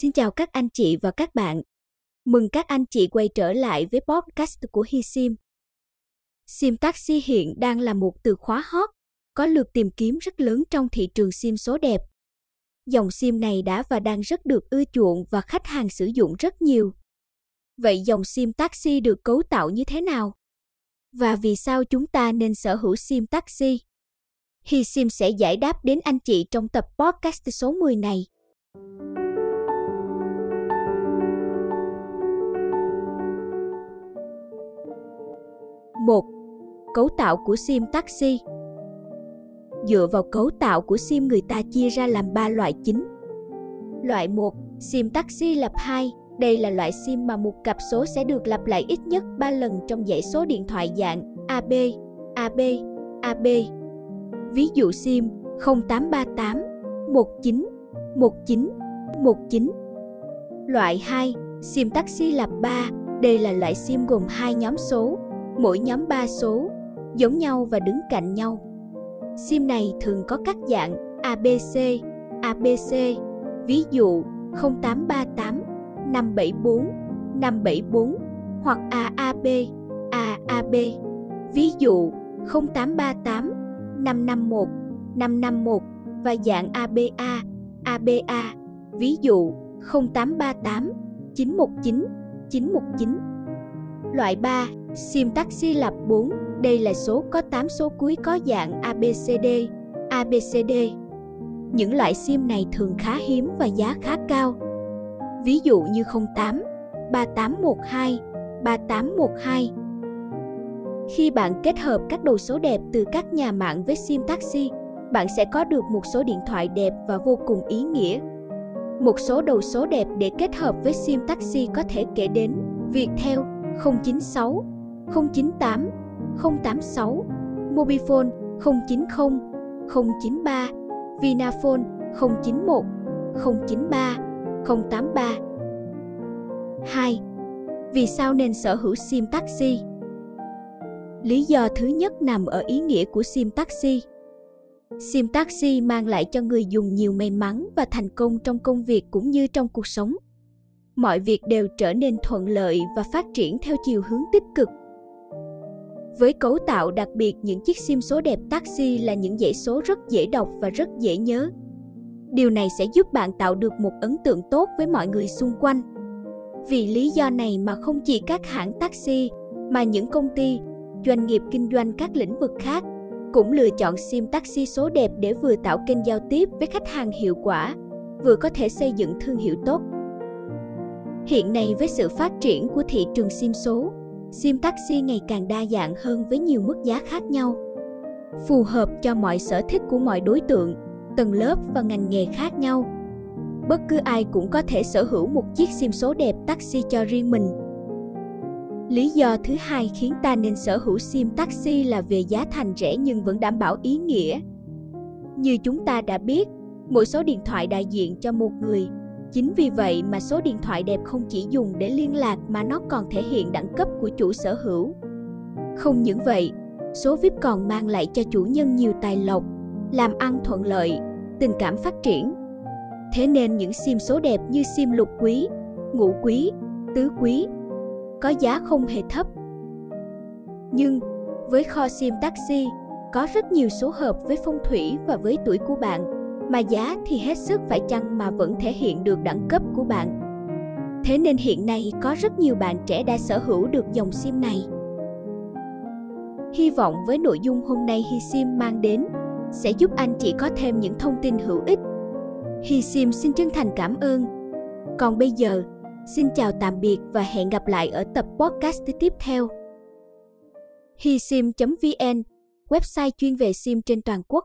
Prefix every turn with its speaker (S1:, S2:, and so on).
S1: Xin chào các anh chị và các bạn. Mừng các anh chị quay trở lại với podcast của Hi Sim Sim taxi hiện đang là một từ khóa hot, có lượt tìm kiếm rất lớn trong thị trường sim số đẹp. Dòng sim này đã và đang rất được ưa chuộng và khách hàng sử dụng rất nhiều. Vậy dòng sim taxi được cấu tạo như thế nào? Và vì sao chúng ta nên sở hữu sim taxi? Hi Sim sẽ giải đáp đến anh chị trong tập podcast số 10 này. 1. Cấu tạo của sim taxi Dựa vào cấu tạo của sim người ta chia ra làm 3 loại chính. Loại 1, sim taxi lập 2. Đây là loại sim mà một cặp số sẽ được lặp lại ít nhất 3 lần trong dãy số điện thoại dạng AB, AB, AB. Ví dụ sim 0838 19 19 19. Loại 2, sim taxi lập 3. Đây là loại sim gồm hai nhóm số mỗi nhóm 3 số, giống nhau và đứng cạnh nhau. SIM này thường có các dạng ABC, ABC, ví dụ 0838, 574, 574 hoặc AAB, AAB, ví dụ 0838, 551, 551 và dạng ABA, ABA, ví dụ 0838, 919, 919. Loại 3 SIM taxi lập 4, đây là số có 8 số cuối có dạng ABCD, ABCD. Những loại SIM này thường khá hiếm và giá khá cao. Ví dụ như 08, 3812, 3812. Khi bạn kết hợp các đầu số đẹp từ các nhà mạng với SIM taxi, bạn sẽ có được một số điện thoại đẹp và vô cùng ý nghĩa. Một số đầu số đẹp để kết hợp với SIM taxi có thể kể đến Viettel 096, 098 086, Mobifone 090 093, Vinaphone 091 093 083. 2. Vì sao nên sở hữu SIM taxi? Lý do thứ nhất nằm ở ý nghĩa của SIM taxi. SIM taxi mang lại cho người dùng nhiều may mắn và thành công trong công việc cũng như trong cuộc sống. Mọi việc đều trở nên thuận lợi và phát triển theo chiều hướng tích cực với cấu tạo đặc biệt, những chiếc sim số đẹp taxi là những dãy số rất dễ đọc và rất dễ nhớ. Điều này sẽ giúp bạn tạo được một ấn tượng tốt với mọi người xung quanh. Vì lý do này mà không chỉ các hãng taxi mà những công ty, doanh nghiệp kinh doanh các lĩnh vực khác cũng lựa chọn sim taxi số đẹp để vừa tạo kênh giao tiếp với khách hàng hiệu quả, vừa có thể xây dựng thương hiệu tốt. Hiện nay với sự phát triển của thị trường sim số, sim taxi ngày càng đa dạng hơn với nhiều mức giá khác nhau. Phù hợp cho mọi sở thích của mọi đối tượng tầng lớp và ngành nghề khác nhau. Bất cứ ai cũng có thể sở hữu một chiếc sim số đẹp taxi cho riêng mình. Lý do thứ hai khiến ta nên sở hữu sim taxi là về giá thành rẻ nhưng vẫn đảm bảo ý nghĩa. Như chúng ta đã biết mỗi số điện thoại đại diện cho một người Chính vì vậy mà số điện thoại đẹp không chỉ dùng để liên lạc mà nó còn thể hiện đẳng cấp của chủ sở hữu. Không những vậy, số VIP còn mang lại cho chủ nhân nhiều tài lộc, làm ăn thuận lợi, tình cảm phát triển. Thế nên những sim số đẹp như sim lục quý, ngũ quý, tứ quý có giá không hề thấp. Nhưng với kho sim taxi, có rất nhiều số hợp với phong thủy và với tuổi của bạn mà giá thì hết sức phải chăng mà vẫn thể hiện được đẳng cấp của bạn. Thế nên hiện nay có rất nhiều bạn trẻ đã sở hữu được dòng sim này. Hy vọng với nội dung hôm nay Hi Sim mang đến sẽ giúp anh chị có thêm những thông tin hữu ích. Hi Sim xin chân thành cảm ơn. Còn bây giờ, xin chào tạm biệt và hẹn gặp lại ở tập podcast tiếp theo. HiSim.vn, website chuyên về sim trên toàn quốc.